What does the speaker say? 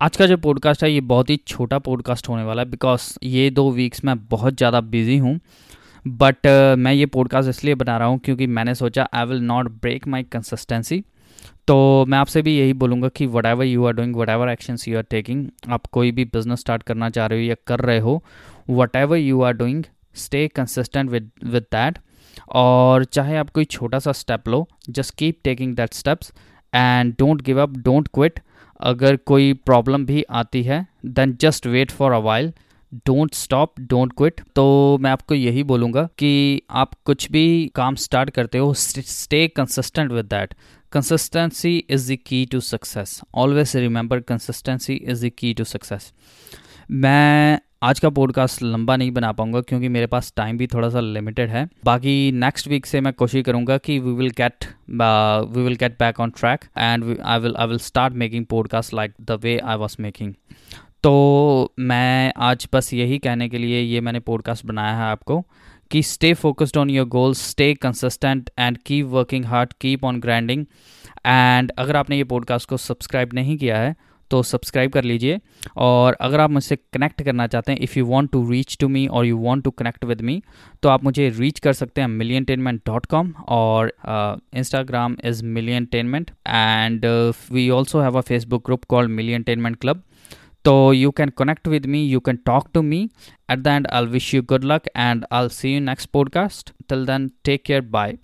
आज का जो पॉडकास्ट है ये बहुत ही छोटा पॉडकास्ट होने वाला है बिकॉज़ ये दो वीक्स मैं बहुत ज़्यादा बिज़ी हूँ। बट uh, मैं ये पॉडकास्ट इसलिए बना रहा हूँ क्योंकि मैंने सोचा I will not break my consistency तो मैं आपसे भी यही बोलूँगा कि whatever you are doing whatever actions you are taking आप कोई भी बिज़नेस स्टार्ट करना चाह रहे हो या कर रहे हो whatever you are doing stay consistent with with that और चाहे आप कोई छोटा सा step low just keep taking that steps and don't give up don't quit अगर कोई प्रॉब्लम भी आती है then just wait for a while don't stop don't quit तो मैं आपको यही बोलूँगा कि आप कुछ भी काम स्टार्ट करते हो stay consistent with that consistency is the key to success always remember consistency is the key to success मैं आज का पॉडकास्ट लंबा नहीं बना पाऊँगा क्योंकि मेरे पास टाइम भी थोड़ा सा लिमिटेड है। बाकी नेक्स्ट वीक से मैं कोशिश करूँगा कि we will get we will get back on track and I will I will start making podcast like the way I was making तो मैं आज बस यही कहने के लिए ये मैंने पॉडकास्ट बनाया है आपको कि stay focused on your goals stay consistent and keep working hard keep on grinding and अगर आपने ये पॉडकास्ट को सब्सक्राइब नहीं किया है तो सब्सक्राइब कर लीजिए। और अगर आप मुझसे कनेक्ट करना चाहते हैं if you want to reach to me और you want to connect with me तो आप मुझे रीच कर सकते हैं मिलियन टेनमेंट डॉट कॉम और Instagram is Milliontainment and we also have a Facebook group called Milliontainment club तो you can connect with me you can talk to me at the end I wish you good luck and I see you next podcast till then take care bye